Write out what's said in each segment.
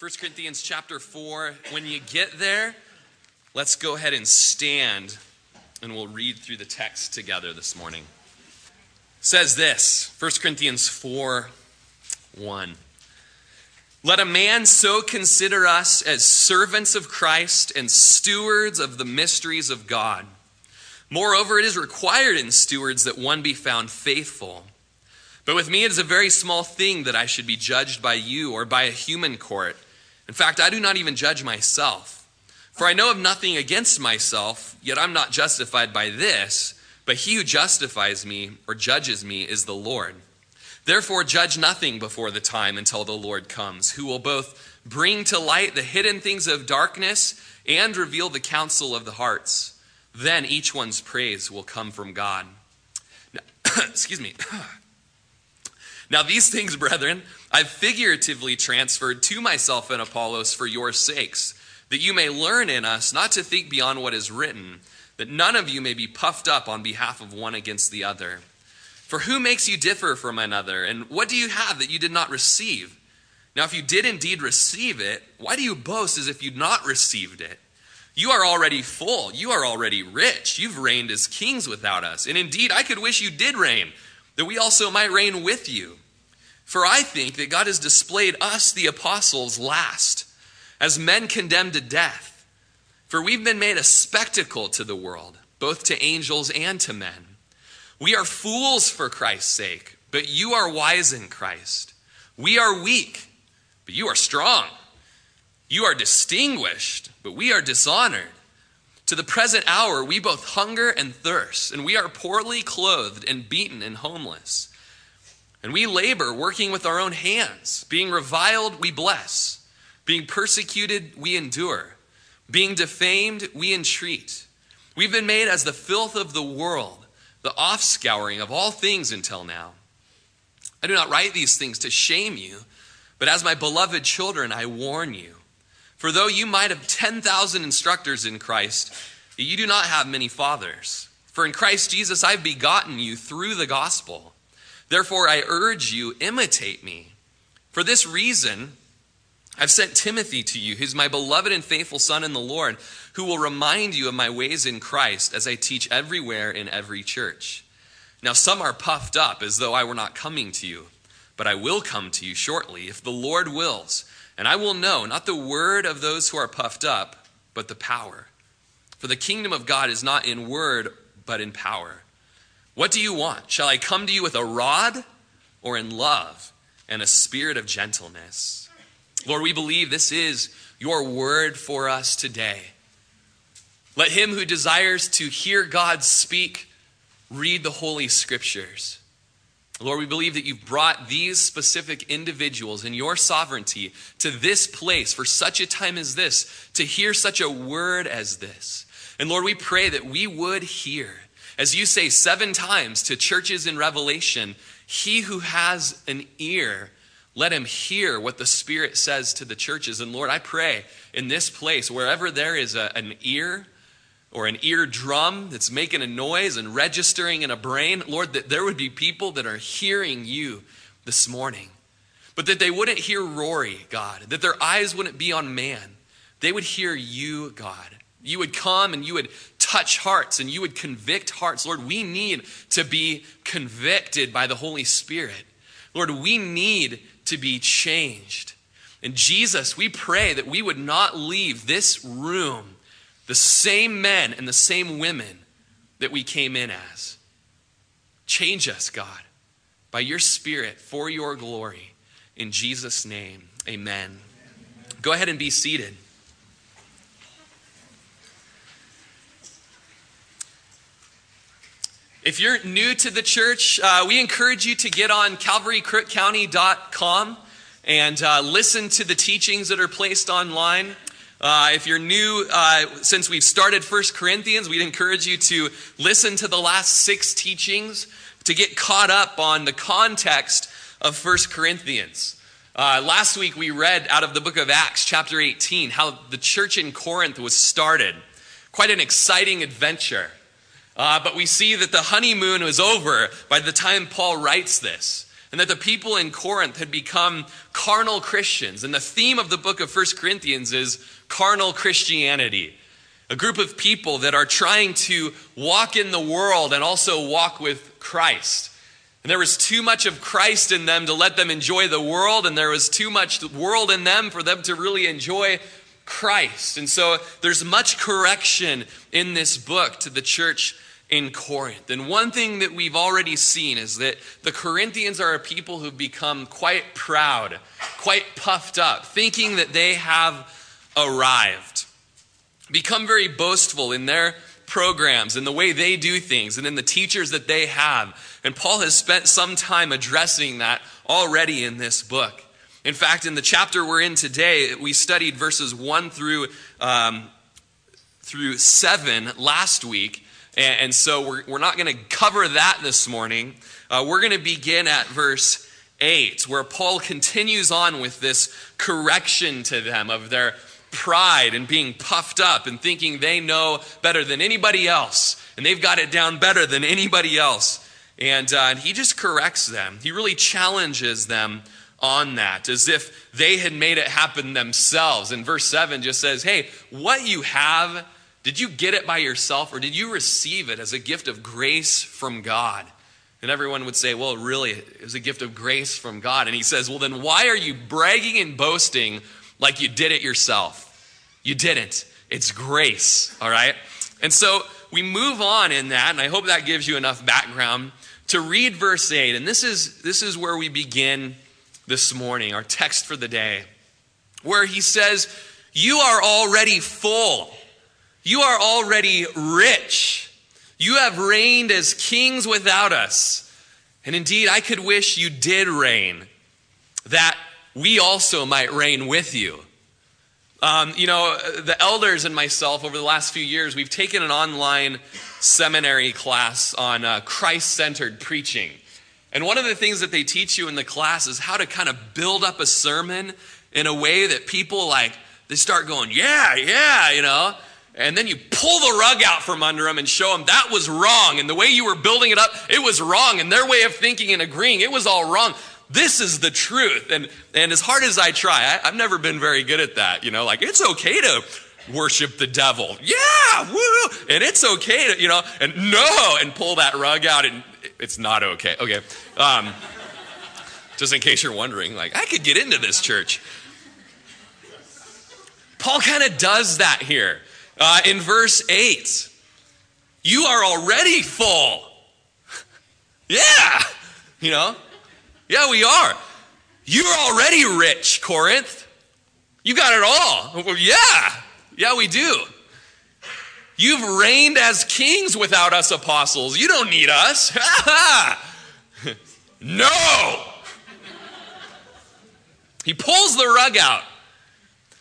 1 Corinthians chapter 4. When you get there, let's go ahead and stand and we'll read through the text together this morning. It says this 1 Corinthians 4 1. Let a man so consider us as servants of Christ and stewards of the mysteries of God. Moreover, it is required in stewards that one be found faithful. But with me, it is a very small thing that I should be judged by you or by a human court. In fact, I do not even judge myself. For I know of nothing against myself, yet I'm not justified by this, but he who justifies me or judges me is the Lord. Therefore, judge nothing before the time until the Lord comes, who will both bring to light the hidden things of darkness and reveal the counsel of the hearts. Then each one's praise will come from God. Now, excuse me. Now, these things, brethren, I've figuratively transferred to myself and Apollos for your sakes, that you may learn in us not to think beyond what is written, that none of you may be puffed up on behalf of one against the other. For who makes you differ from another? And what do you have that you did not receive? Now, if you did indeed receive it, why do you boast as if you'd not received it? You are already full. You are already rich. You've reigned as kings without us. And indeed, I could wish you did reign, that we also might reign with you. For I think that God has displayed us, the apostles, last, as men condemned to death. For we've been made a spectacle to the world, both to angels and to men. We are fools for Christ's sake, but you are wise in Christ. We are weak, but you are strong. You are distinguished, but we are dishonored. To the present hour, we both hunger and thirst, and we are poorly clothed and beaten and homeless. And we labor, working with our own hands. Being reviled, we bless. Being persecuted, we endure. Being defamed, we entreat. We've been made as the filth of the world the offscouring of all things until now. I do not write these things to shame you, but as my beloved children, I warn you. For though you might have 10,000 instructors in Christ, you do not have many fathers. For in Christ Jesus I've begotten you through the gospel. Therefore I urge you, imitate me. For this reason, I've sent Timothy to you, who's my beloved and faithful son in the Lord, who will remind you of my ways in Christ as I teach everywhere in every church. Now, some are puffed up as though I were not coming to you, but I will come to you shortly, if the Lord wills, and I will know not the word of those who are puffed up, but the power. For the kingdom of God is not in word, but in power. What do you want? Shall I come to you with a rod or in love and a spirit of gentleness? Lord, we believe this is your word for us today. Let him who desires to hear God speak read the Holy Scriptures. Lord, we believe that you've brought these specific individuals in your sovereignty to this place for such a time as this, to hear such a word as this. And Lord, we pray that we would hear, as you say seven times to churches in Revelation, he who has an ear, let him hear what the Spirit says to the churches. And Lord, I pray in this place, wherever there is a, an ear, or an eardrum that's making a noise and registering in a brain, Lord, that there would be people that are hearing you this morning. But that they wouldn't hear Rory, God, that their eyes wouldn't be on man. They would hear you, God. You would come and you would touch hearts and you would convict hearts. Lord, we need to be convicted by the Holy Spirit. Lord, we need to be changed. And Jesus, we pray that we would not leave this room the same men and the same women that we came in as. Change us, God, by your Spirit for your glory. In Jesus' name, amen. Go ahead and be seated. If you're new to the church, uh, we encourage you to get on calvarycrookcounty.com and uh, listen to the teachings that are placed online. Uh, if you're new, uh, since we've started First Corinthians, we'd encourage you to listen to the last six teachings to get caught up on the context of First Corinthians. Uh, last week we read out of the book of Acts, chapter 18, how the church in Corinth was started. Quite an exciting adventure. Uh, but we see that the honeymoon was over by the time Paul writes this. and that the people in Corinth had become carnal Christians. And the theme of the book of First Corinthians is carnal Christianity. A group of people that are trying to walk in the world and also walk with Christ. And there was too much of Christ in them to let them enjoy the world, and there was too much world in them for them to really enjoy Christ. And so there's much correction in this book to the church in Corinth. And one thing that we've already seen is that the Corinthians are a people who've become quite proud, quite puffed up, thinking that they have arrived. Become very boastful in their programs and the way they do things and in the teachers that they have. And Paul has spent some time addressing that already in this book. In fact, in the chapter we're in today, we studied verses 1 through, um, through 7 last week. And, and so we're, we're not going to cover that this morning. Uh, we're going to begin at verse 8, where Paul continues on with this correction to them of their pride and being puffed up and thinking they know better than anybody else and they've got it down better than anybody else. And uh, he just corrects them. He really challenges them on that as if they had made it happen themselves. And verse 7 just says, Hey, what you have, did you get it by yourself or did you receive it as a gift of grace from God? And everyone would say, Well, really, it was a gift of grace from God. And he says, Well, then why are you bragging and boasting like you did it yourself? You didn't. It's grace, all right? And so we move on in that, and I hope that gives you enough background to read verse 8. And this is, this is where we begin this morning, our text for the day, where he says, You are already full, you are already rich, you have reigned as kings without us. And indeed, I could wish you did reign, that we also might reign with you. Um, you know, the elders and myself over the last few years, we've taken an online seminary class on uh, Christ centered preaching. And one of the things that they teach you in the class is how to kind of build up a sermon in a way that people like, they start going, yeah, yeah, you know. And then you pull the rug out from under them and show them that was wrong. And the way you were building it up, it was wrong. And their way of thinking and agreeing, it was all wrong. This is the truth. And, and as hard as I try, I, I've never been very good at that. You know, like it's okay to worship the devil. Yeah, woo! And it's okay to, you know, and no, and pull that rug out and it's not okay. Okay. Um, just in case you're wondering, like, I could get into this church. Paul kind of does that here uh, in verse 8. You are already full. yeah. You know? Yeah, we are. You're already rich, Corinth. You got it all. Well, yeah. Yeah, we do. You've reigned as kings without us apostles. You don't need us. no. He pulls the rug out.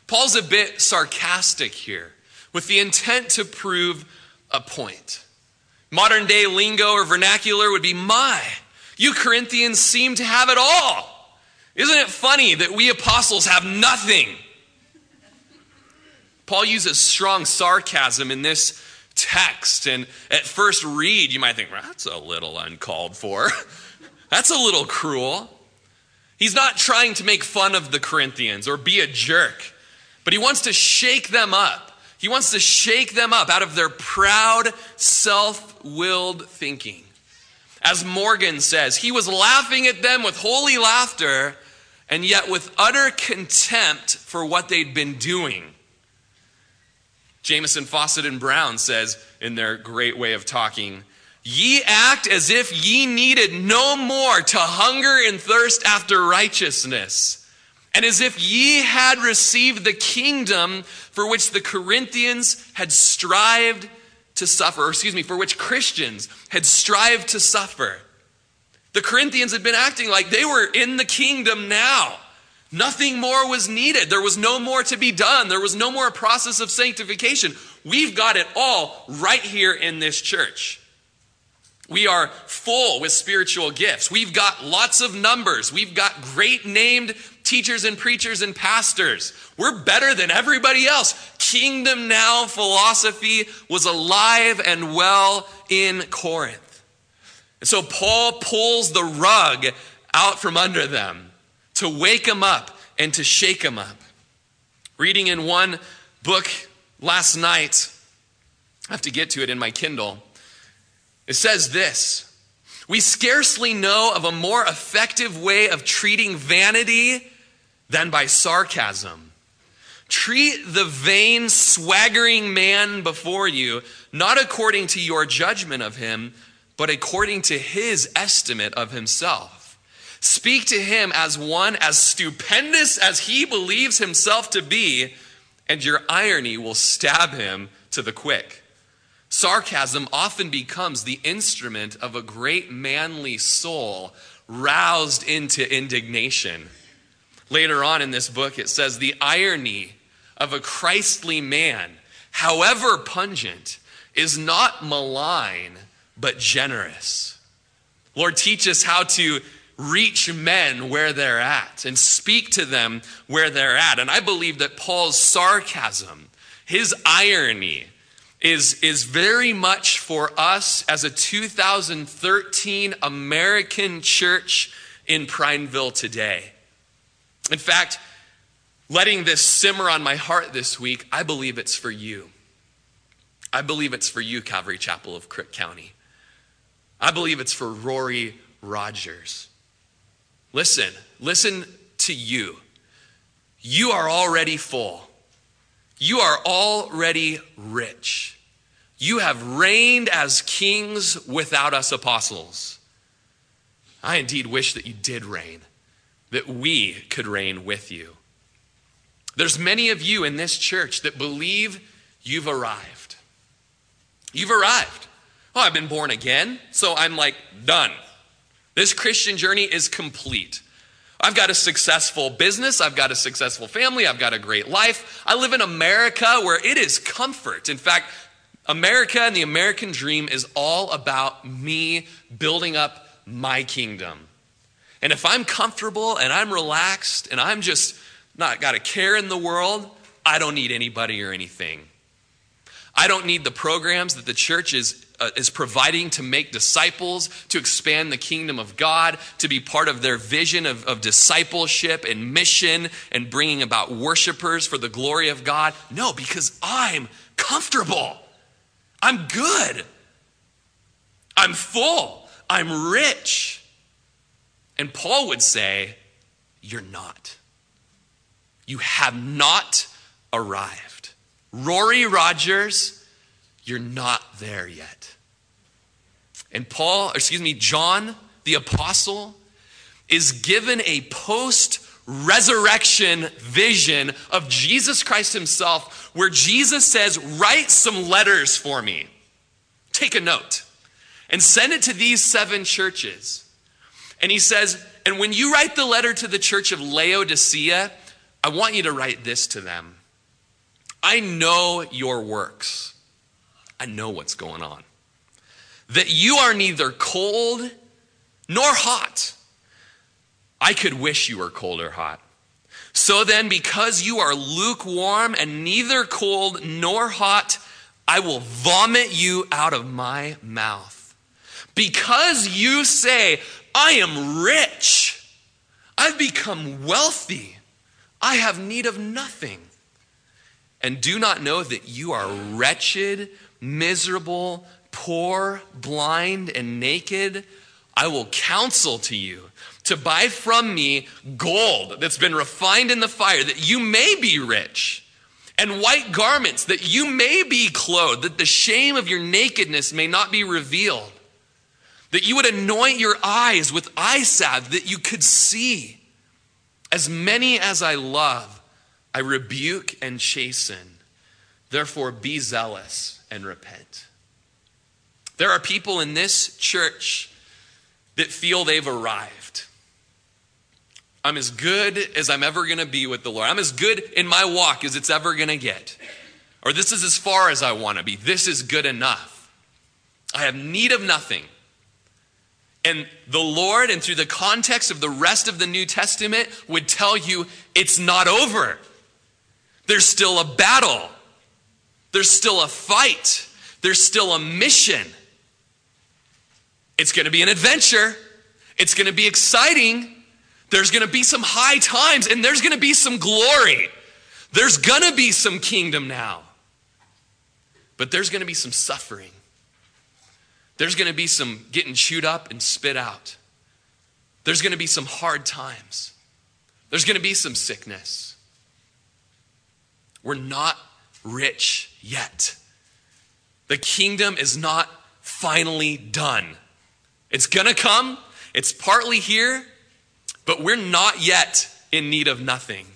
Paul's a bit sarcastic here with the intent to prove a point. Modern day lingo or vernacular would be my. You Corinthians seem to have it all. Isn't it funny that we apostles have nothing? Paul uses strong sarcasm in this text. And at first read, you might think, well, that's a little uncalled for. that's a little cruel. He's not trying to make fun of the Corinthians or be a jerk, but he wants to shake them up. He wants to shake them up out of their proud, self willed thinking. As Morgan says, he was laughing at them with holy laughter and yet with utter contempt for what they'd been doing. Jamieson, Fausset, and Brown says in their great way of talking, Ye act as if ye needed no more to hunger and thirst after righteousness, and as if ye had received the kingdom for which the Corinthians had strived to suffer, or excuse me, for which Christians had strived to suffer. The Corinthians had been acting like they were in the kingdom now. Nothing more was needed. There was no more to be done. There was no more process of sanctification. We've got it all right here in this church. We are full with spiritual gifts. We've got lots of numbers. We've got great named teachers and preachers and pastors. We're better than everybody else. Kingdom now philosophy was alive and well in Corinth. And so Paul pulls the rug out from under them, to wake them up and to shake them up. Reading in one book last night, I have to get to it in my Kindle. It says this We scarcely know of a more effective way of treating vanity than by sarcasm. Treat the vain, swaggering man before you, not according to your judgment of him, but according to his estimate of himself. Speak to him as one as stupendous as he believes himself to be, and your irony will stab him to the quick. Sarcasm often becomes the instrument of a great manly soul roused into indignation. Later on in this book, it says the irony of a Christly man, however pungent, is not malign, but generous. Lord, teach us how to reach men where they're at and speak to them where they're at. And I believe that Paul's sarcasm, his irony, is, is very much for us as a 2013 American church in Prineville today. In fact, letting this simmer on my heart this week, I believe it's for you. I believe it's for you, Calvary Chapel of Crook County. I believe it's for Rory Rodgers. Listen, listen to you. You are already full. You are already rich. You have reigned as kings without us apostles. I indeed wish that you did reign, that we could reign with you. There's many of you in this church that believe you've arrived. You've arrived. Oh, I've been born again, so I'm like done. This Christian journey is complete. I've got a successful business. I've got a successful family. I've got a great life. I live in America where it is comfort. In fact, America and the American dream is all about me building up my kingdom. And if I'm comfortable and I'm relaxed and I'm just not got a care in the world, I don't need anybody or anything. I don't need the programs that the church is, uh, is providing to make disciples, to expand the kingdom of God, to be part of their vision of, of discipleship and mission and bringing about worshipers for the glory of God. No, because I'm comfortable. I'm good. I'm full. I'm rich. And Paul would say, You're not. You have not arrived. Rory Rodgers, you're not there yet. And Paul, excuse me, John the apostle, is given a post resurrection vision of Jesus Christ himself, where Jesus says, Write some letters for me. Take a note and send it to these seven churches. And he says, And when you write the letter to the church of Laodicea, I want you to write this to them I know your works, I know what's going on. That you are neither cold nor hot. I could wish you were cold or hot. So then, because you are lukewarm and neither cold nor hot, I will vomit you out of my mouth. Because you say, I am rich, I've become wealthy, I have need of nothing, and do not know that you are wretched, miserable, poor, blind, and naked, I will counsel to you to buy from me gold that's been refined in the fire, that you may be rich, and white garments, that you may be clothed, that the shame of your nakedness may not be revealed, that you would anoint your eyes with eye salve, that you could see. As many as I love, I rebuke and chasten. Therefore, be zealous and repent. There are people in this church that feel they've arrived. I'm as good as I'm ever going to be with the Lord. I'm as good in my walk as it's ever going to get. Or this is as far as I want to be. This is good enough. I have need of nothing. And the Lord, and through the context of the rest of the New Testament, would tell you it's not over. There's still a battle, there's still a fight, there's still a mission. It's going to be an adventure. It's going to be exciting. There's going to be some high times and there's going to be some glory. There's going to be some kingdom now. But there's going to be some suffering. There's going to be some getting chewed up and spit out. There's going to be some hard times. There's going to be some sickness. We're not rich yet. The kingdom is not finally done. It's going to come, it's partly here, but we're not yet in need of nothing.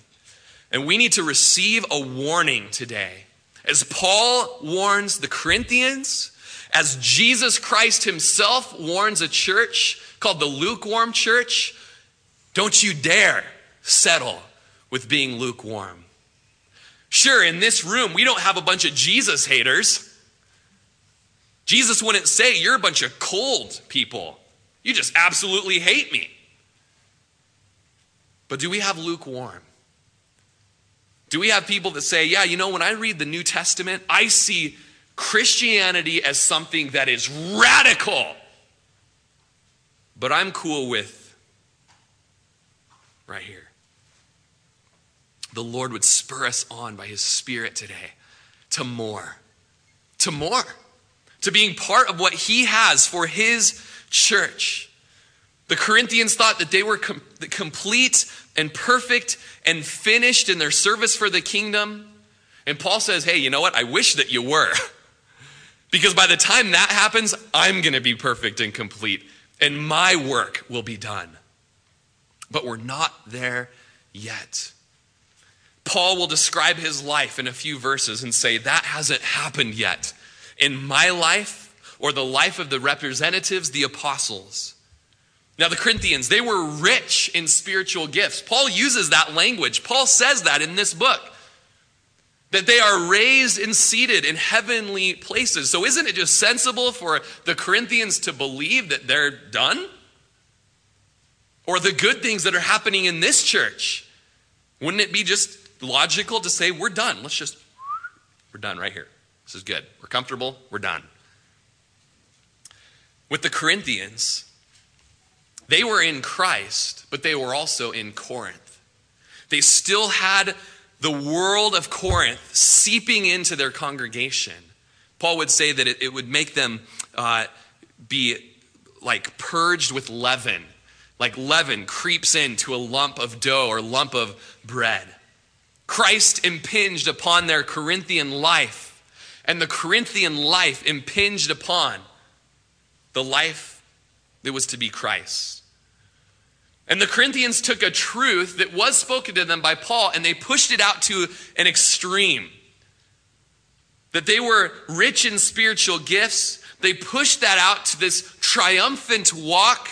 And we need to receive a warning today. As Paul warns the Corinthians, as Jesus Christ himself warns a church called the lukewarm church, don't you dare settle with being lukewarm. Sure, in this room, we don't have a bunch of Jesus haters. Jesus wouldn't say, You're a bunch of cold people. You just absolutely hate me. But do we have lukewarm? Do we have people that say, Yeah, you know, when I read the New Testament, I see Christianity as something that is radical, but I'm cool with right here. The Lord would spur us on by His Spirit today to more, to more, to being part of what He has for His church. The Corinthians thought that they were com- complete and perfect and finished in their service for the kingdom. And Paul says, Hey, you know what? I wish that you were. Because by the time that happens, I'm going to be perfect and complete, and my work will be done. But we're not there yet. Paul will describe his life in a few verses and say, That hasn't happened yet in my life or the life of the representatives, the apostles. Now, the Corinthians, they were rich in spiritual gifts. Paul uses that language. Paul says that in this book that they are raised and seated in heavenly places. So, isn't it just sensible for the Corinthians to believe that they're done? Or the good things that are happening in this church? Wouldn't it be just logical to say, we're done? Let's just, we're done right here. This is good. We're comfortable. We're done. With the Corinthians, they were in Christ, but they were also in Corinth. They still had the world of Corinth seeping into their congregation. Paul would say that it, it would make them uh, be like purged with leaven, like leaven creeps into a lump of dough or lump of bread. Christ impinged upon their Corinthian life, and the Corinthian life impinged upon the life that was to be Christ. And the Corinthians took a truth that was spoken to them by Paul and they pushed it out to an extreme. That they were rich in spiritual gifts. They pushed that out to this triumphant walk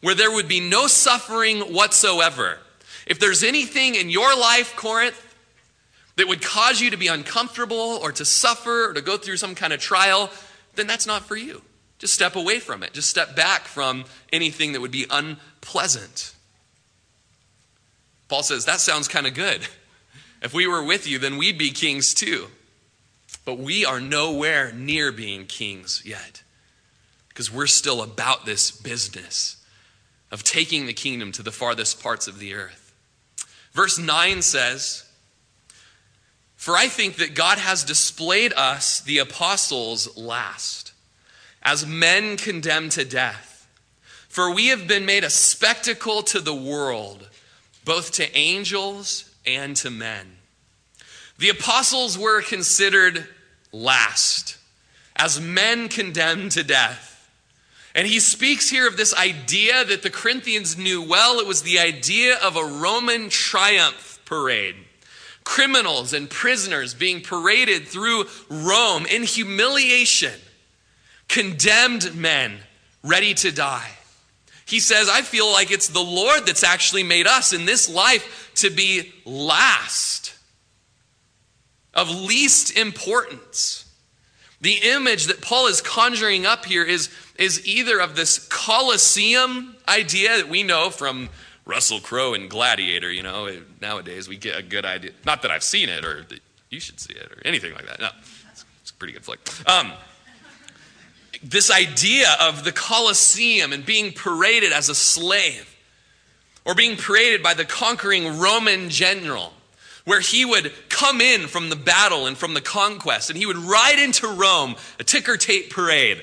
where there would be no suffering whatsoever. If there's anything in your life, Corinth, that would cause you to be uncomfortable or to suffer or to go through some kind of trial, then that's not for you. Just step away from it. Just step back from anything that would be unpleasant. Paul says, That sounds kind of good. If we were with you, then we'd be kings too. But we are nowhere near being kings yet because we're still about this business of taking the kingdom to the farthest parts of the earth. Verse 9 says, For I think that God has displayed us, the apostles, last as men condemned to death. For we have been made a spectacle to the world, both to angels and to men. The apostles were considered last, as men condemned to death. And he speaks here of this idea that the Corinthians knew well. It was the idea of a Roman triumph parade. Criminals and prisoners being paraded through Rome in humiliation condemned men ready to die. He says, I feel like it's the Lord that's actually made us in this life to be last, of least importance. The image that Paul is conjuring up here is, is either of this Colosseum idea that we know from Russell Crowe and Gladiator, you know, nowadays we get a good idea. Not that I've seen it or that you should see it or anything like that. No, it's, it's a pretty good flick. Um, this idea of the Colosseum and being paraded as a slave, or being paraded by the conquering Roman general, where he would come in from the battle and from the conquest, and he would ride into Rome, a ticker tape parade.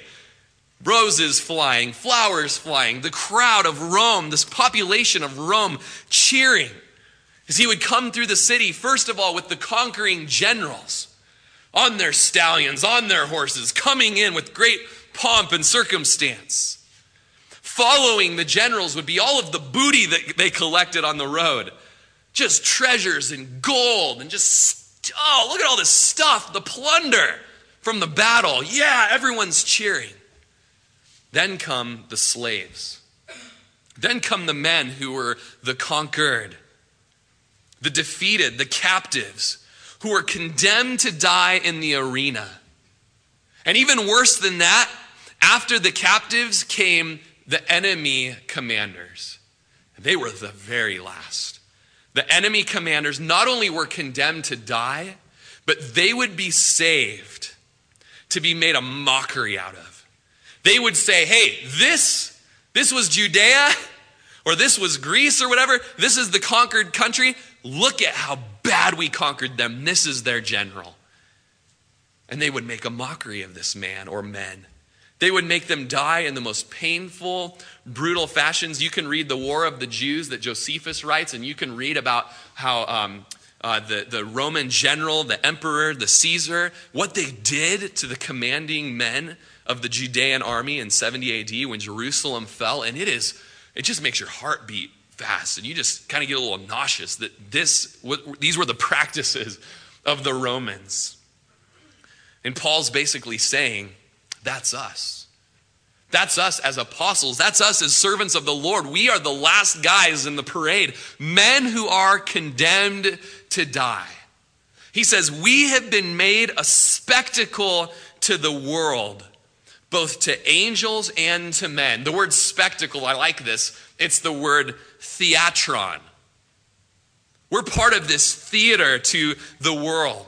Roses flying, flowers flying, the crowd of Rome, this population of Rome cheering as he would come through the city, first of all, with the conquering generals on their stallions, on their horses, coming in with great pomp and circumstance. Following the generals would be all of the booty that they collected on the road. Just treasures and gold and just, oh, look at all this stuff, the plunder from the battle. Yeah, everyone's cheering. Then come the slaves. Then come the men who were the conquered, the defeated, the captives, who were condemned to die in the arena. And even worse than that, after the captives came the enemy commanders. They were the very last. The enemy commanders not only were condemned to die, but they would be saved to be made a mockery out of. They would say, hey, this, this was Judea, or this was Greece, or whatever. This is the conquered country. Look at how bad we conquered them. This is their general. And they would make a mockery of this man or men. They would make them die in the most painful, brutal fashions. You can read the War of the Jews that Josephus writes, and you can read about how um, uh, the, the Roman general, the emperor, the Caesar, what they did to the commanding men of the Judean army in 70 AD when Jerusalem fell. And it is, it just makes your heart beat fast. And you just kind of get a little nauseous that this, what, these were the practices of the Romans. And Paul's basically saying, that's us. That's us as apostles. That's us as servants of the Lord. We are the last guys in the parade, men who are condemned to die. He says, We have been made a spectacle to the world, both to angels and to men. The word spectacle, I like this. It's the word theatron. We're part of this theater to the world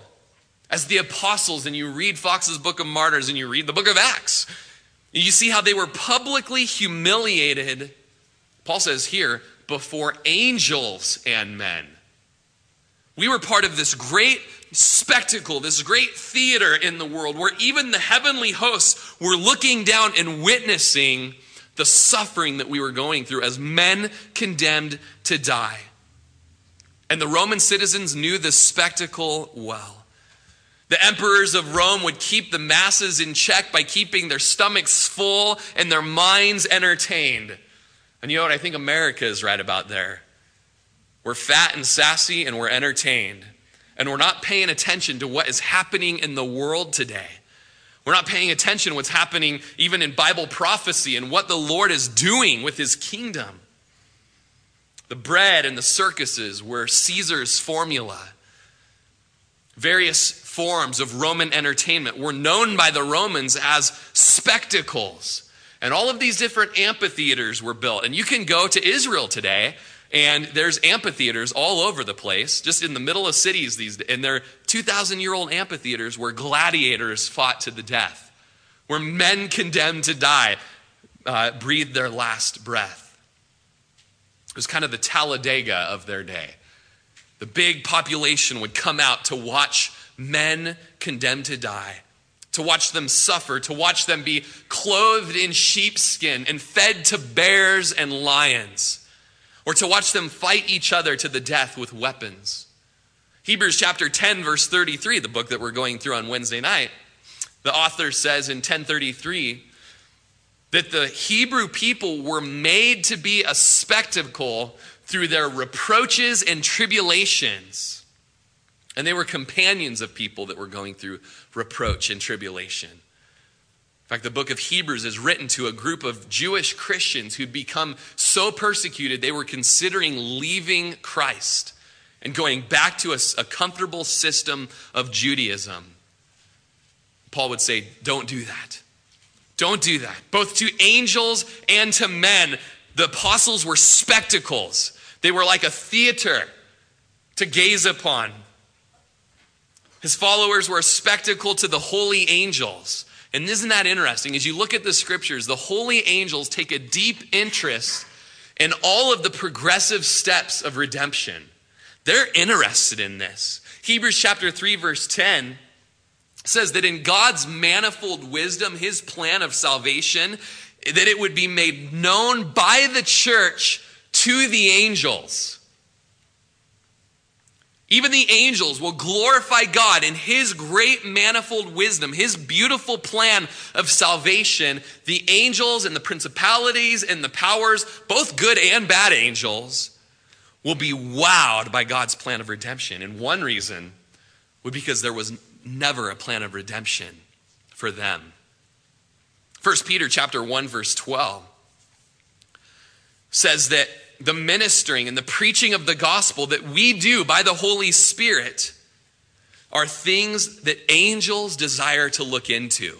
as the apostles and you read Foxe's Book of Martyrs and you read the book of Acts, you see how they were publicly humiliated, Paul says here, before angels and men. We were part of this great spectacle, this great theater in the world where even the heavenly hosts were looking down and witnessing the suffering that we were going through as men condemned to die. And the Roman citizens knew this spectacle well. The emperors of Rome would keep the masses in check by keeping their stomachs full and their minds entertained. And you know what? I think America is right about there. We're fat and sassy and we're entertained. And we're not paying attention to what is happening in the world today. We're not paying attention to what's happening even in Bible prophecy and what the Lord is doing with his kingdom. The bread and the circuses were Caesar's formula. Various forms of Roman entertainment were known by the Romans as spectacles. And all of these different amphitheaters were built. And you can go to Israel today, and there's amphitheaters all over the place, just in the middle of cities these days. And they're 2,000 year old amphitheaters where gladiators fought to the death, where men condemned to die uh, breathed their last breath. It was kind of the Talladega of their day. The big population would come out to watch men condemned to die, to watch them suffer, to watch them be clothed in sheepskin and fed to bears and lions, or to watch them fight each other to the death with weapons. Hebrews chapter 10, verse 33, the book that we're going through on Wednesday night, the author says in 1033 that the Hebrew people were made to be a spectacle through their reproaches and tribulations. And they were companions of people that were going through reproach and tribulation. In fact, the book of Hebrews is written to a group of Jewish Christians who'd become so persecuted they were considering leaving Christ and going back to a, a comfortable system of Judaism. Paul would say, Don't do that. Don't do that. Both to angels and to men, the apostles were spectacles. They were like a theater to gaze upon. His followers were a spectacle to the holy angels. And isn't that interesting? As you look at the scriptures, the holy angels take a deep interest in all of the progressive steps of redemption. They're interested in this. Hebrews chapter 3, verse 10 says that in God's manifold wisdom, his plan of salvation, that it would be made known by the church to the angels. Even the angels will glorify God in His great manifold wisdom, His beautiful plan of salvation. The angels and the principalities and the powers, both good and bad angels, will be wowed by God's plan of redemption. And one reason would be because there was never a plan of redemption for them. 1 Peter chapter 1 verse 12 says that the ministering and the preaching of the gospel that we do by the Holy Spirit are things that angels desire to look into.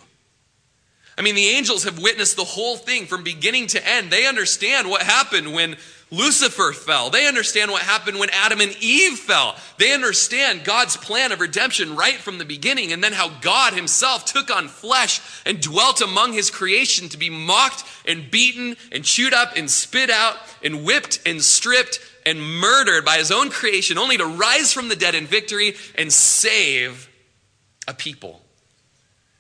I mean, the angels have witnessed the whole thing from beginning to end. They understand what happened when Lucifer fell. They understand what happened when Adam and Eve fell. They understand God's plan of redemption right from the beginning, and then how God Himself took on flesh and dwelt among His creation to be mocked and beaten and chewed up and spit out and whipped and stripped and murdered by His own creation, only to rise from the dead in victory and save a people.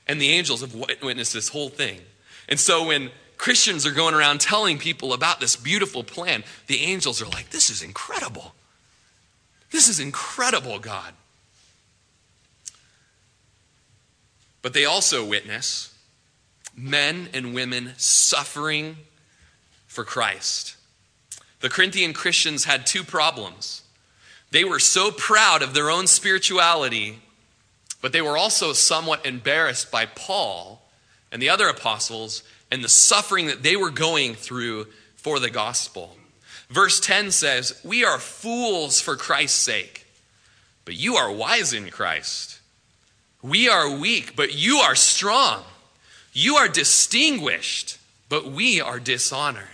And the angels have witnessed this whole thing. And so when Christians are going around telling people about this beautiful plan. The angels are like, This is incredible. This is incredible, God. But they also witness men and women suffering for Christ. The Corinthian Christians had two problems. They were so proud of their own spirituality, but they were also somewhat embarrassed by Paul and the other apostles and the suffering that they were going through for the gospel. Verse 10 says, We are fools for Christ's sake, but you are wise in Christ. We are weak, but you are strong. You are distinguished, but we are dishonored.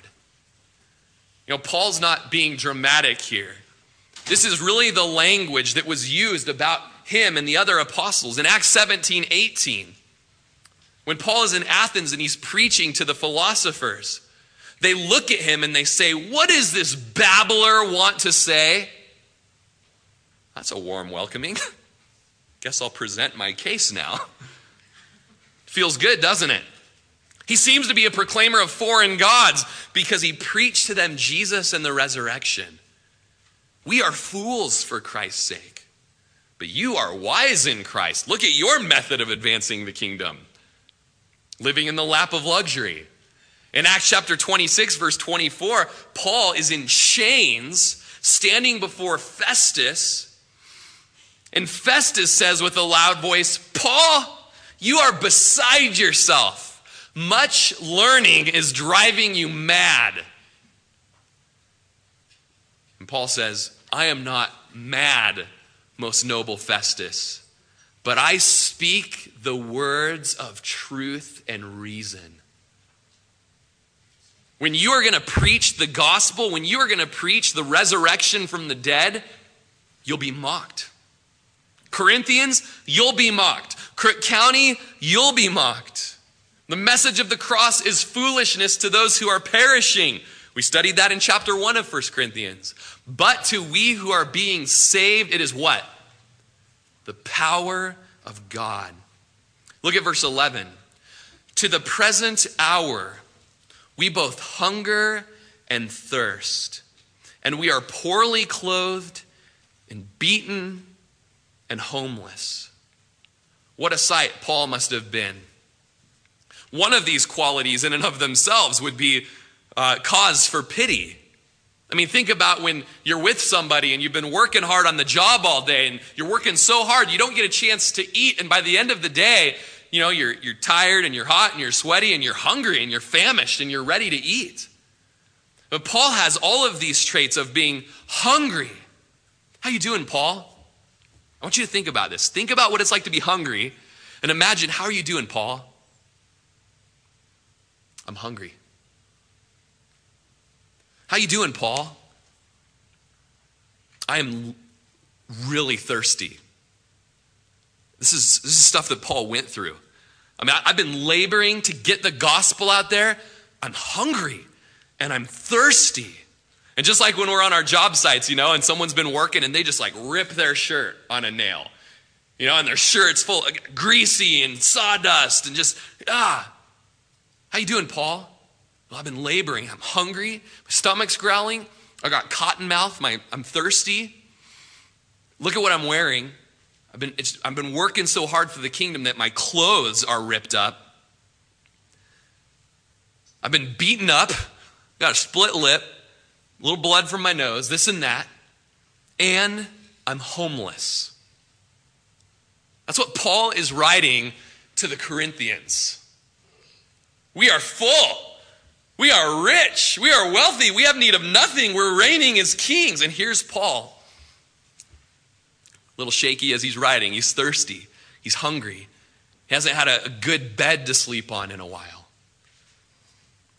You know, Paul's not being dramatic here. This is really the language that was used about him and the other apostles. In Acts 17 18, when Paul is in Athens and he's preaching to the philosophers, they look at him and they say, What does this babbler want to say? That's a warm welcoming. Guess I'll present my case now. Feels good, doesn't it? He seems to be a proclaimer of foreign gods because he preached to them Jesus and the resurrection. We are fools for Christ's sake, but you are wise in Christ. Look at your method of advancing the kingdom living in the lap of luxury. In Acts chapter 26, verse 24, Paul is in chains standing before Festus. And Festus says with a loud voice, Paul, you are beside yourself. Much learning is driving you mad. And Paul says, I am not mad, most noble Festus but I speak the words of truth and reason. When you are going to preach the gospel, when you are going to preach the resurrection from the dead, you'll be mocked. Corinthians, you'll be mocked. Crook County, you'll be mocked. The message of the cross is foolishness to those who are perishing. We studied that in chapter 1 of 1 Corinthians. But to we who are being saved, it is what? The power of God. Look at verse 11. To the present hour, we both hunger and thirst, and we are poorly clothed and beaten and homeless. What a sight Paul must have been. One of these qualities, in and of themselves, would be uh, cause for pity. I mean, think about when you're with somebody and you've been working hard on the job all day and you're working so hard you don't get a chance to eat. And by the end of the day, you know, you're, you're tired and you're hot and you're sweaty and you're hungry and you're famished and you're ready to eat. But Paul has all of these traits of being hungry. How you doing, Paul? I want you to think about this. Think about what it's like to be hungry and imagine how are you doing, Paul? I'm hungry. How you doing, Paul? I am really thirsty. This is, this is stuff that Paul went through. I mean, I've been laboring to get the gospel out there. I'm hungry and I'm thirsty. And just like when we're on our job sites, you know, and someone's been working and they just like rip their shirt on a nail, you know, and their shirt's full of greasy and sawdust and just, ah. How you doing, Paul? Well, I've been laboring. I'm hungry. My stomach's growling. I got cotton mouth. My, I'm thirsty. Look at what I'm wearing. I've been, I've been working so hard for the kingdom that my clothes are ripped up. I've been beaten up, got a split lip, a little blood from my nose, this and that, and I'm homeless. That's what Paul is writing to the Corinthians. We are full. We are rich. We are wealthy. We have need of nothing. We're reigning as kings. And here's Paul. A little shaky as he's writing. He's thirsty. He's hungry. He hasn't had a, good bed to sleep on in a while.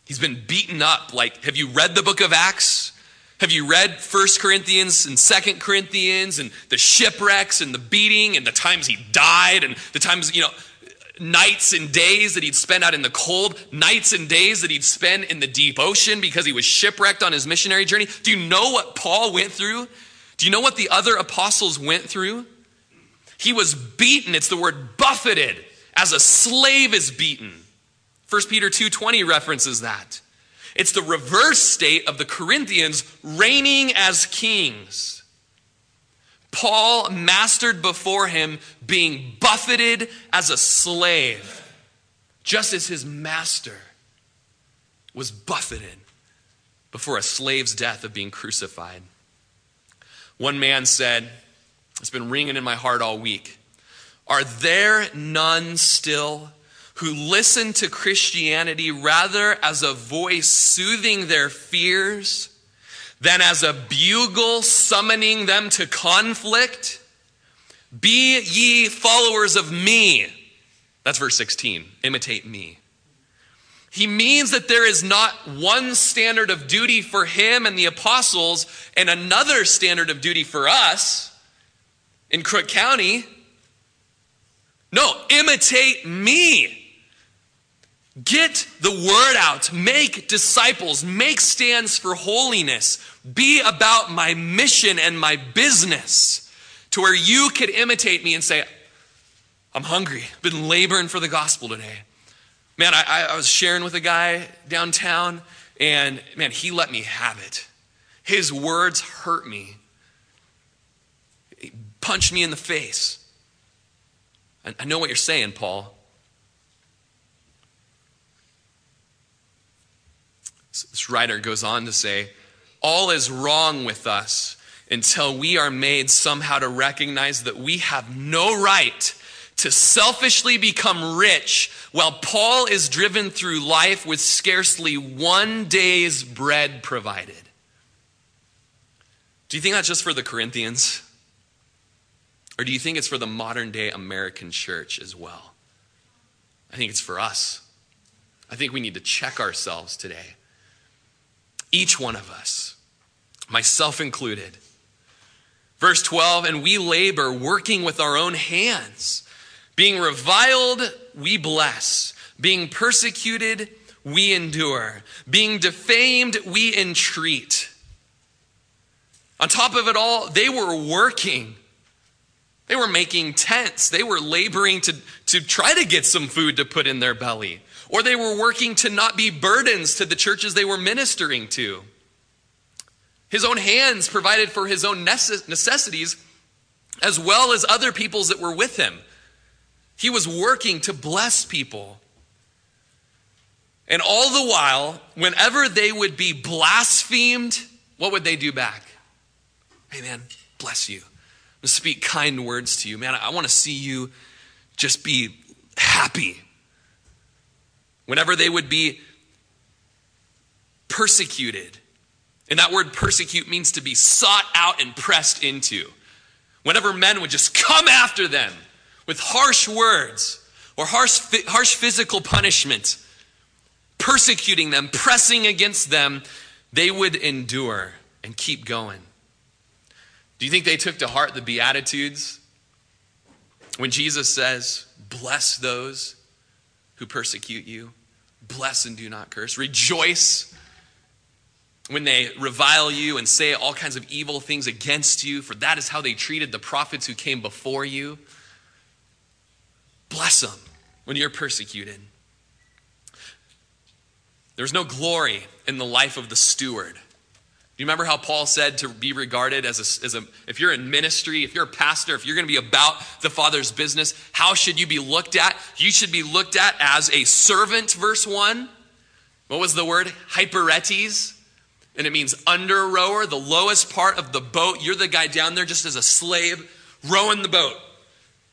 He's been beaten up. Like, have you read the book of Acts? Have you read First Corinthians and Second Corinthians and the shipwrecks and the beating and the times he died and the times, you know, nights and days that he'd spend out in the cold, nights and days that he'd spend in the deep ocean because he was shipwrecked on his missionary journey. Do you know what Paul went through? Do you know what the other apostles went through? He was beaten, it's the word buffeted, as a slave is beaten. 1 Peter 2:20 references that. It's the reverse state of the Corinthians reigning as kings. Paul mastered before him being buffeted as a slave, just as his master was buffeted before a slave's death of being crucified. One man said, It's been ringing in my heart all week. Are there none still who listen to Christianity rather as a voice soothing their fears than as a bugle summoning them to conflict? Be ye followers of me. That's verse 16. Imitate me. He means that there is not one standard of duty for him and the apostles and another standard of duty for us in Crook County. No, imitate me. Get the word out. Make disciples. Make stands for holiness. Be about my mission and my business to where you could imitate me and say, I'm hungry. I've been laboring for the gospel today. Man, I, I was sharing with a guy downtown, and man, he let me have it. His words hurt me, he punched me in the face. I, I know what you're saying, Paul. This writer goes on to say, All is wrong with us until we are made somehow to recognize that we have no right to selfishly become rich while Paul is driven through life with scarcely one day's bread provided. Do you think that's just for the Corinthians? Or do you think it's for the modern day American church as well? I think it's for us. I think we need to check ourselves today. Each one of us, myself included. Verse 12, and we labor working with our own hands. Being reviled, we bless. Being persecuted, we endure. Being defamed, we entreat. On top of it all, they were working. They were making tents. They were laboring to, to try to get some food to put in their belly or they were working to not be burdens to the churches they were ministering to. His own hands provided for his own necessities as well as other people's that were with him. He was working to bless people. And all the while, whenever they would be blasphemed, what would they do back? Hey, man, bless you. I'm to speak kind words to you. Man, I want to see you just be happy whenever they would be persecuted. And that word persecute means to be sought out and pressed into. Whenever men would just come after them with harsh words or harsh, harsh physical punishment, persecuting them, pressing against them, they would endure and keep going. Do you think they took to heart the Beatitudes? When Jesus says, Bless those who persecute you. Bless and do not curse. Rejoice when they revile you and say all kinds of evil things against you, for that is how they treated the prophets who came before you. Bless them when you're persecuted. There's no glory in the life of the steward. Do you remember how Paul said to be regarded as a, as a, if you're in ministry, if you're a pastor, if you're going to be about the Father's business, how should you be looked at? You should be looked at as a servant, verse 1. What was the word? Hyperetes. And it means under rower, the lowest part of the boat. You're the guy down there just as a slave rowing the boat.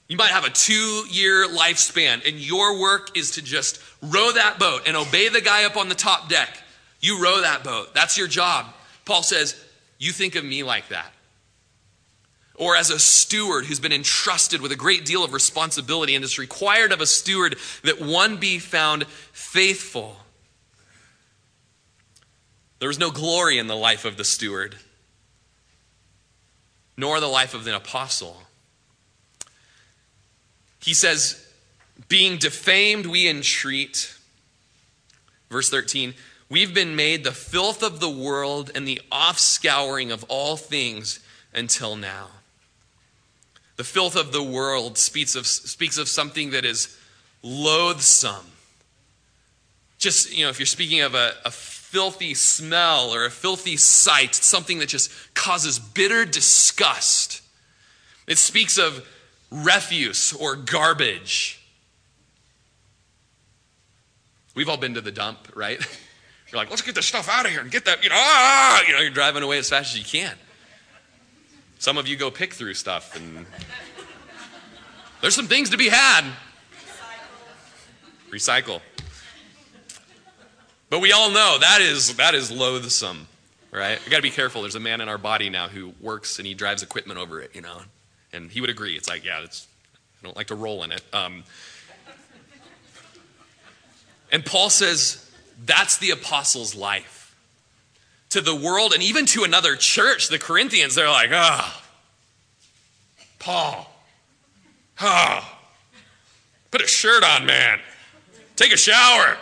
You might have a two year lifespan, and your work is to just row that boat and obey the guy up on the top deck. You row that boat. That's your job. Paul says, You think of me like that. Or as a steward who's been entrusted with a great deal of responsibility, and it's required of a steward that one be found faithful. There was no glory in the life of the steward, nor the life of an apostle. He says, being defamed, we entreat. Verse 13, We've been made the filth of the world and the offscouring of all things until now. The filth of the world speaks of, speaks of something that is loathsome. Just, you know, if you're speaking of a, a filthy smell or a filthy sight, something that just causes bitter disgust. It speaks of refuse or garbage. We've all been to the dump, right? You're like, let's get this stuff out of here and get that, you know, ah, you know, you're driving away as fast as you can. Some of you go pick through stuff and there's some things to be had. Recycle. But we all know that is that is loathsome, right? We got to be careful. There's a man in our body now who works and he drives equipment over it, you know, and he would agree. It's like, yeah, it's I don't like to roll in it. Um, and Paul says that's the apostles' life. To the world and even to another church, the Corinthians, they're like, ah, oh, Paul, ah, oh, put a shirt on, man. Take a shower.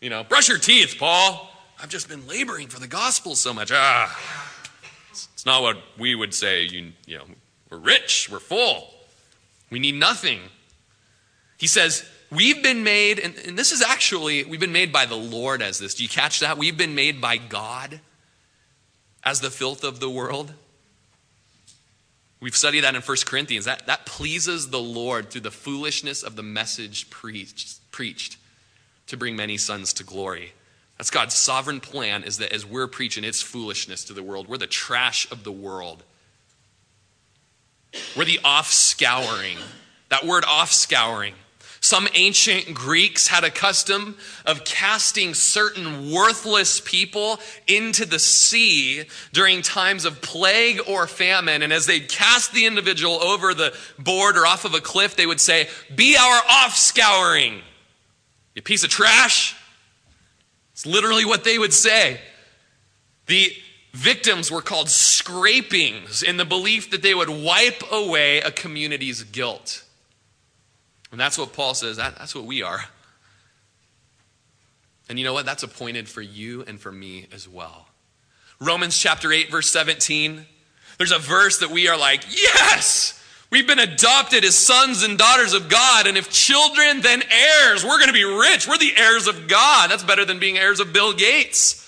You know, brush your teeth, Paul. I've just been laboring for the gospel so much. Ah, it's not what we would say. You, you know, we're rich, we're full, we need nothing. He says, We've been made, and, and, this is actually, we've been made by the Lord as this. Do you catch that? We've been made by God as the filth of the world. We've studied that in 1 Corinthians. That, that pleases the Lord through the foolishness of the message preached, preached to bring many sons to glory. That's God's sovereign plan, is that as we're preaching its foolishness to the world, we're the trash of the world. We're the off scouring. That word off scouring some ancient Greeks had a custom of casting certain worthless people into the sea during times of plague or famine. And as they'd cast the individual over the board or off of a cliff, they would say, Be our offscouring. You piece of trash. It's literally what they would say. The victims were called scrapings in the belief that they would wipe away a community's guilt. And that's what Paul says, that, that's what we are. And you know what? That's appointed for you and for me as well. Romans chapter 8, verse 17. There's a verse that we are like, yes! We've been adopted as sons and daughters of God, and if children, then heirs. We're going to be rich. We're the heirs of God. That's better than being heirs of Bill Gates.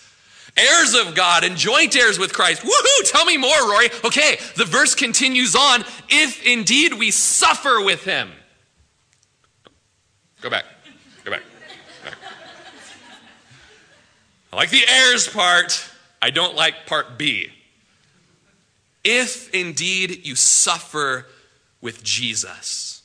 Heirs of God and joint heirs with Christ. Woohoo! Tell me more, Rory. Okay, the verse continues on. If indeed we suffer with him. Go back. Go back. back. I like the heirs part. I don't like part B. If indeed you suffer with Jesus.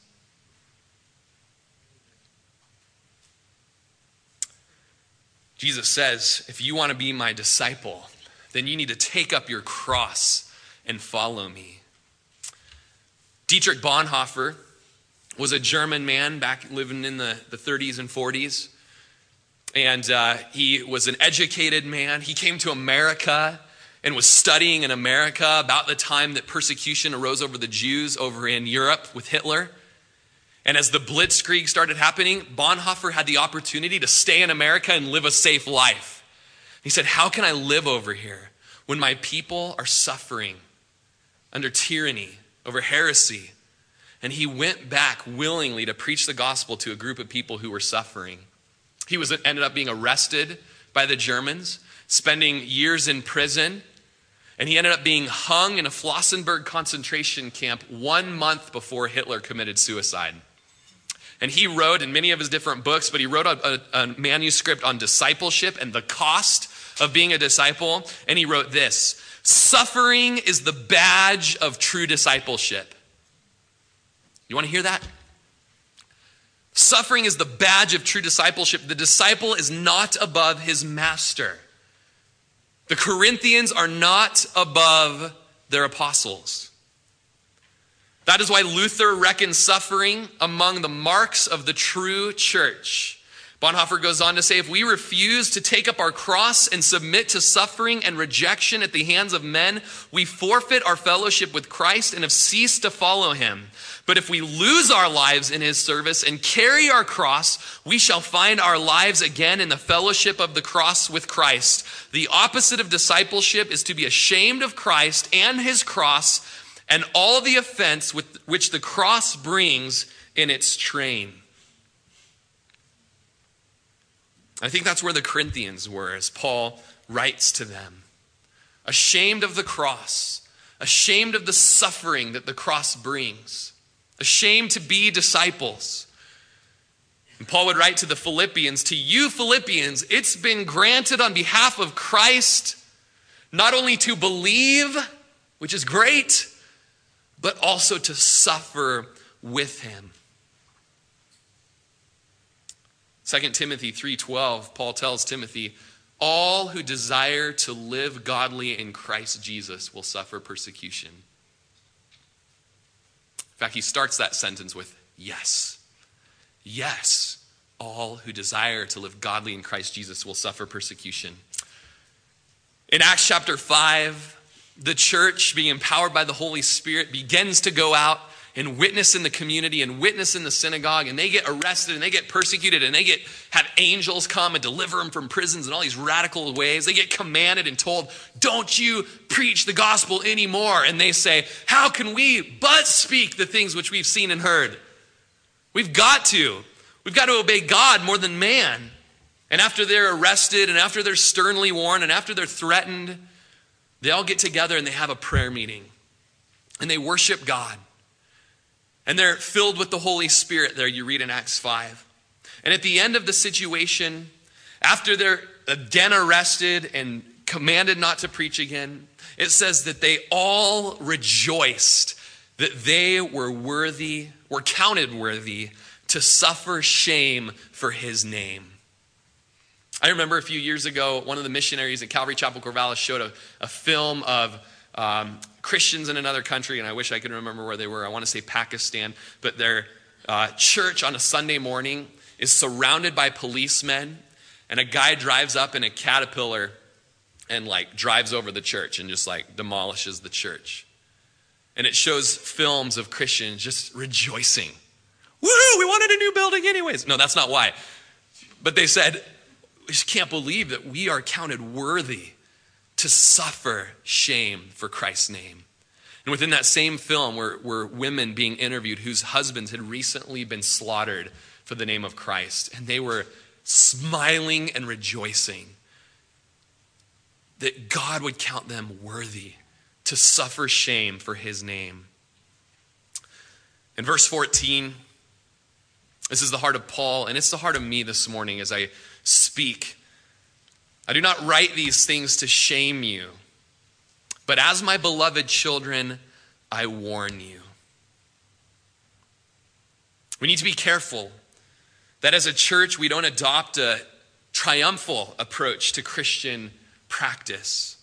Jesus says, if you want to be my disciple, then you need to take up your cross and follow me. Dietrich Bonhoeffer was a German man back living in the, the 30s and 40s. And uh, he was an educated man. He came to America and was studying in America about the time that persecution arose over the Jews over in Europe with Hitler. And as the Blitzkrieg started happening, Bonhoeffer had the opportunity to stay in America and live a safe life. He said, How can I live over here when my people are suffering under tyranny, over heresy? And he went back willingly to preach the gospel to a group of people who were suffering. He was ended up being arrested by the Germans, spending years in prison, and he ended up being hung in a Flossenburg concentration camp one month before Hitler committed suicide. And he wrote in many of his different books, but he wrote a, a, a, manuscript on discipleship and the cost of being a disciple. And he wrote this Suffering is the badge of true discipleship. You want to hear that? Suffering is the badge of true discipleship. The disciple is not above his master. The Corinthians are not above their apostles. That is why Luther reckons suffering among the marks of the true church. Bonhoeffer goes on to say if we refuse to take up our cross and submit to suffering and rejection at the hands of men, we forfeit our fellowship with Christ and have ceased to follow him. But if we lose our lives in his service and carry our cross, we shall find our lives again in the fellowship of the cross with Christ. The opposite of discipleship is to be ashamed of Christ and his cross and all the offense with, which the cross brings in its train. I think that's where the Corinthians were as Paul writes to them. Ashamed of the cross, ashamed of the suffering that the cross brings, ashamed to be disciples. And Paul would write to the Philippians, To you, Philippians, it's been granted on behalf of Christ not only to believe, which is great, but also to suffer with him. 2 Timothy 3:12 Paul tells Timothy all who desire to live godly in Christ Jesus will suffer persecution. In fact, he starts that sentence with yes. Yes, all who desire to live godly in Christ Jesus will suffer persecution. In Acts chapter 5, the church, being empowered by the Holy Spirit, begins to go out and witness in the community and witness in the synagogue and they get arrested and they get persecuted and they get have angels come and deliver them from prisons in all these radical ways. They get commanded and told don't you preach the gospel anymore. And they say how can we but speak the things which we've seen and heard? We've got to. We've got to obey god more than man. And after they're arrested and after they're sternly warned and after they're threatened they all get together and they have a prayer meeting. And they worship God. And they're filled with the Holy Spirit there, you read in Acts 5. And at the end of the situation, after they're again arrested and commanded not to preach again, it says that they all rejoiced that they were worthy, were counted worthy to suffer shame for his name. I remember a few years ago, one of the missionaries at Calvary Chapel Corvallis showed a, a film of um, Christians in another country, and I wish I could remember where they were. I want to say Pakistan, but their uh, church on a Sunday morning is surrounded by policemen, and a guy drives up in a caterpillar and like drives over the church and just like demolishes the church. And it shows films of Christians just rejoicing. Woo, we wanted a new building anyways. No, that's not why. But they said, we just can't believe that we are counted worthy to suffer shame for Christ's name. And within that same film were, were women being interviewed whose husbands had recently been slaughtered for the name of Christ. And they were smiling and rejoicing that God would count them worthy to suffer shame for his name. In verse 14, this is the heart of Paul, and it's the heart of me this morning as I speak. I do not write these things to shame you, but as my beloved children, I warn you. We need to be careful that as a church, we don't adopt a triumphal approach to Christian practice.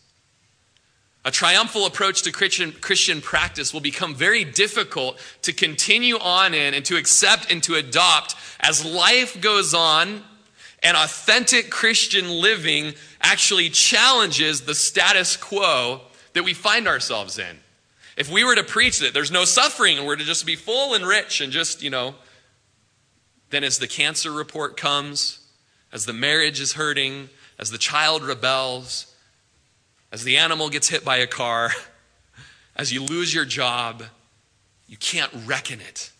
A triumphal approach to Christian, Christian practice will become very difficult to continue on in and to accept and to adopt as life goes on and authentic Christian living actually challenges the status quo that we find ourselves in. If we were to preach that there's no suffering and we're to just be full and rich and just, you know, then as the cancer report comes, as the marriage is hurting, as the child rebels, as the animal gets hit by a car, as you lose your job, you can't reckon it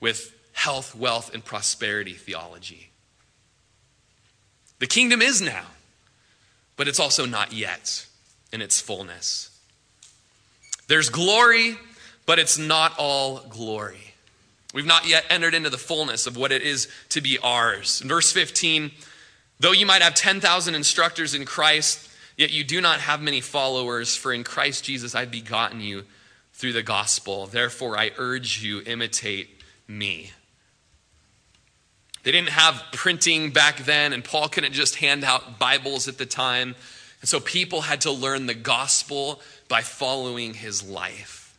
with health, wealth, and prosperity theology. The kingdom is now, but it's also not yet in its fullness. There's glory, but it's not all glory. We've not yet entered into the fullness of what it is to be ours. In verse 15, though you might have 10,000 instructors in Christ, yet you do not have many followers, for in Christ Jesus I've begotten you through the gospel. Therefore, I urge you, imitate me. They didn't have printing back then, and Paul couldn't just hand out Bibles at the time. And so people had to learn the gospel by following his life.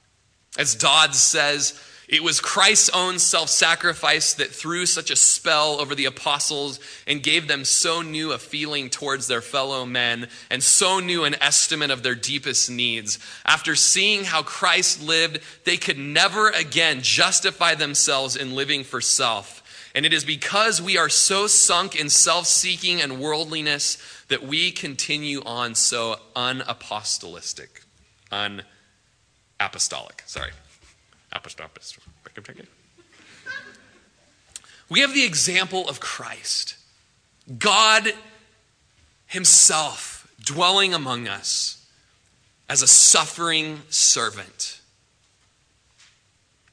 As Dodd says, it was Christ's own self sacrifice that threw such a spell over the apostles and gave them so new a feeling towards their fellow men and so new an estimate of their deepest needs. After seeing how Christ lived, they could never again justify themselves in living for self. And it is because we are so sunk in self seeking and worldliness that we continue on so unapostolistic, unapostolic. Sorry. Apostolic. We have the example of Christ, God Himself dwelling among us as a suffering servant.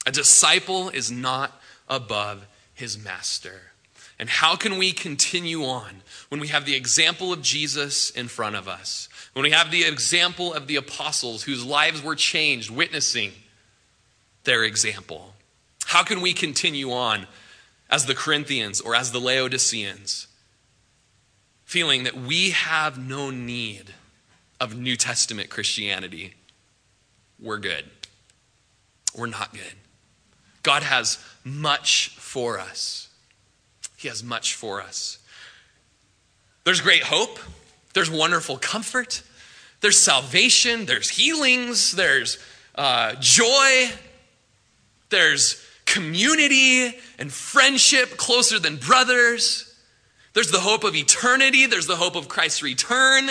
A disciple is not above his master. And how can we continue on when we have the example of Jesus in front of us? When we have the example of the apostles whose lives were changed, witnessing their example? How can we continue on as the Corinthians or as the Laodiceans, feeling that we have no need of New Testament Christianity? We're good. We're not good. God has much for us. He has much for us. There's great hope, there's wonderful comfort, there's salvation, there's healings, there's uh, joy, there's community and friendship closer than brothers. There's the hope of eternity, there's the hope of Christ's return.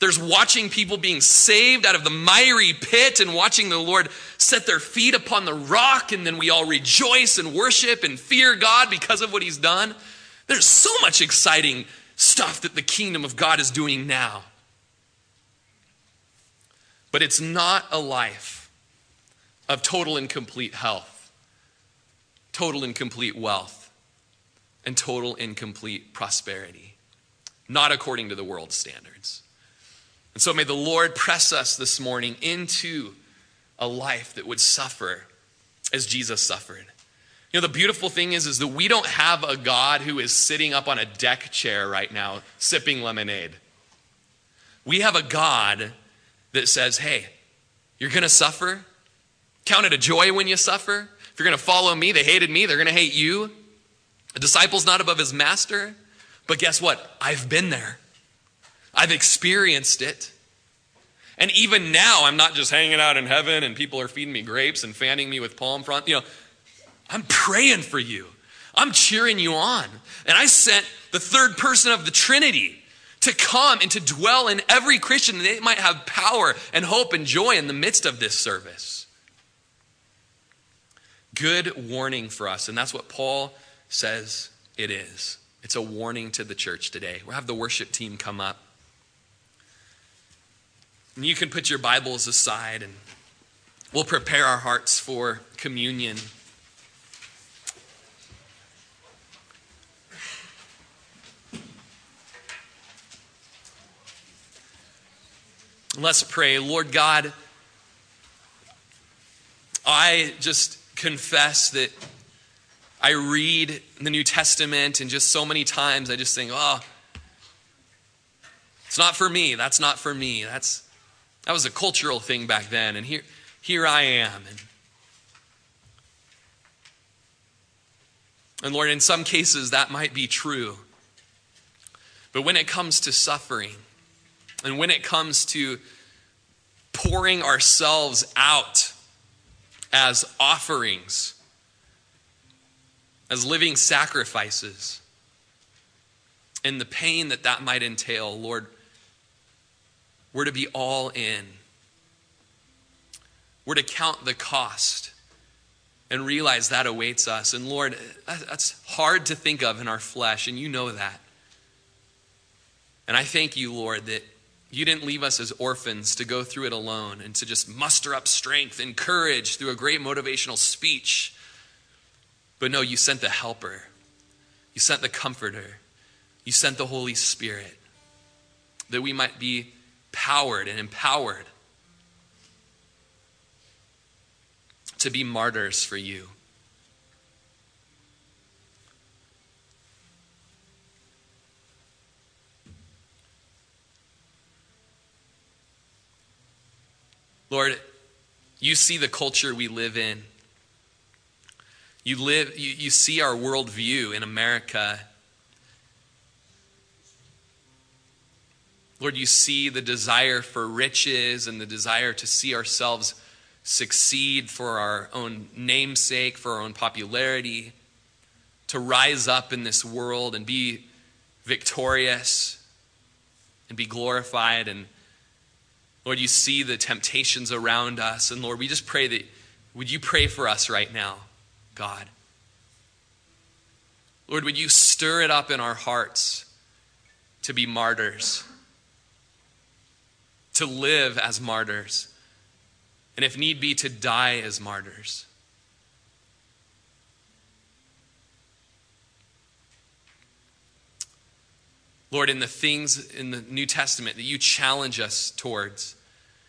There's watching people being saved out of the miry pit and watching the Lord set their feet upon the rock, and then we all rejoice and worship and fear God because of what He's done. There's so much exciting stuff that the kingdom of God is doing now. But it's not a life of total and complete health, total and complete wealth, and total and complete prosperity, not according to the world's standards. And so may the Lord press us this morning into a life that would suffer as Jesus suffered. You know, the beautiful thing is, is that we don't have a God who is sitting up on a deck chair right now sipping lemonade. We have a God that says, hey, you're going to suffer. Count it a joy when you suffer. If you're going to follow me, they hated me, they're going to hate you. A disciple's not above his master. But guess what? I've been there. I've experienced it. And even now, I'm not just hanging out in heaven and people are feeding me grapes and fanning me with palm front. You know, I'm praying for you. I'm cheering you on. And I sent the third person of the Trinity to come and to dwell in every Christian that they might have power and hope and joy in the midst of this service. Good warning for us. And that's what Paul says it is. It's a warning to the church today. We'll have the worship team come up. And you can put your Bibles aside and we'll prepare our hearts for communion. Let's pray. Lord God, I just confess that I read the New Testament and just so many times I just think, oh, it's not for me. That's not for me. That's that was a cultural thing back then, and here, here I am. And, and Lord, in some cases that might be true. But when it comes to suffering, and when it comes to pouring ourselves out as offerings as living sacrifices and the pain that that might entail, Lord, we're to be all in. We're to count the cost and realize that awaits us. And Lord, that's hard to think of in our flesh, and you know that. And I thank you, Lord, that you didn't leave us as orphans to go through it alone and to just muster up strength and courage through a great motivational speech. But no, you sent the helper, you sent the comforter, you sent the Holy Spirit that we might be powered and empowered to be martyrs for you. Lord, you see the culture we live in. You live, you, you see our worldview in America. Lord, you see the desire for riches and the desire to see ourselves succeed for our own namesake, for our own popularity, to rise up in this world and be victorious and be glorified and Lord, you see the temptations around us. And Lord, we just pray that, would you pray for us right now, God? Lord, would you stir it up in our hearts to be martyrs, to live as martyrs, and if need be, to die as martyrs. Lord, in the things in the New Testament that you challenge us towards,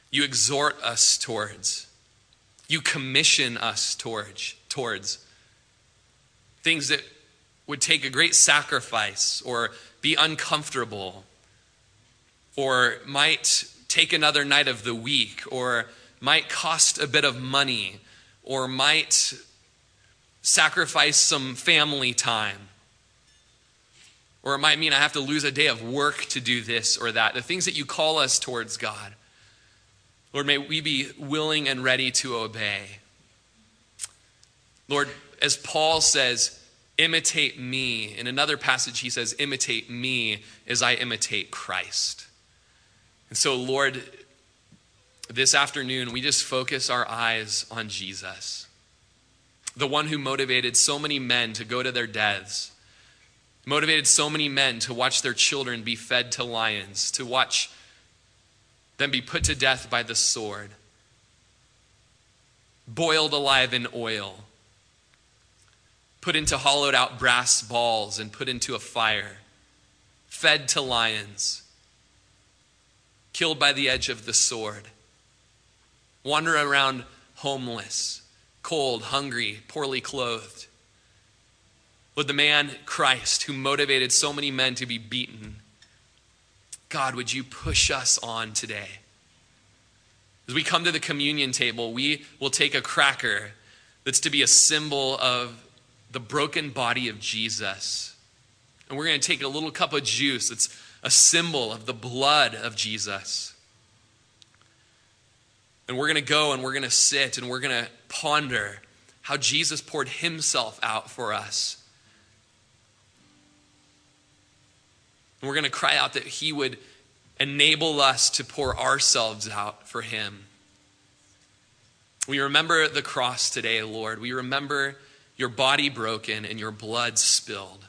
you exhort us towards, you commission us towards, towards things that would take a great sacrifice or be uncomfortable or might take another night of the week or might cost a bit of money or might sacrifice some family time or it might mean I have to lose a day of work to do this or that. The things that you call us towards, God. Lord, may we be willing and ready to obey. Lord, as Paul says, imitate me. In another passage, he says, imitate me as I imitate Christ. And so, Lord, this afternoon, we just focus our eyes on Jesus, the one who motivated so many men to go to their deaths motivated so many men to watch their children be fed to lions, to watch them be put to death by the sword, boiled alive in oil, put into hollowed out brass balls and put into a fire, fed to lions, killed by the edge of the sword, wander around homeless, cold, hungry, poorly clothed Would the man Christ who motivated so many men to be beaten, God, would you push us on today? As we come to the communion table, we will take a cracker that's to be a symbol of the broken body of Jesus. And we're going to take a little cup of juice that's a symbol of the blood of Jesus. And we're going to go and we're going to sit and we're going to ponder how Jesus poured himself out for us And we're going to cry out that He would enable us to pour ourselves out for Him. We remember the cross today, Lord. We remember your body broken and your blood spilled.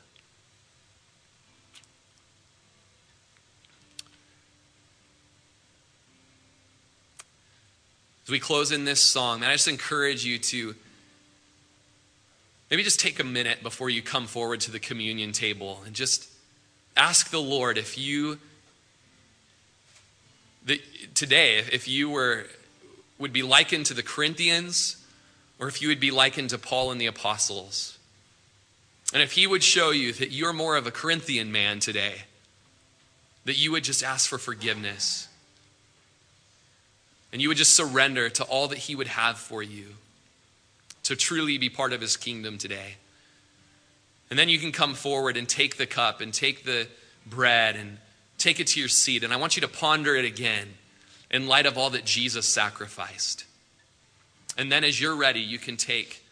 As we close in this song, man, I just encourage you to maybe just take a minute before you come forward to the communion table and just ask the Lord if you, the, today, if you were, would be likened to the Corinthians or if you would be likened to Paul and the apostles. And if he would show you that you're more of a Corinthian man today, that you would just ask for forgiveness and you would just surrender to all that he would have for you to truly be part of his kingdom today. And then you can come forward and take the cup and take the bread and take it to your seat. And I want you to ponder it again in light of all that Jesus sacrificed. And then as you're ready, you can take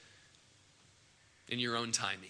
in your own timing.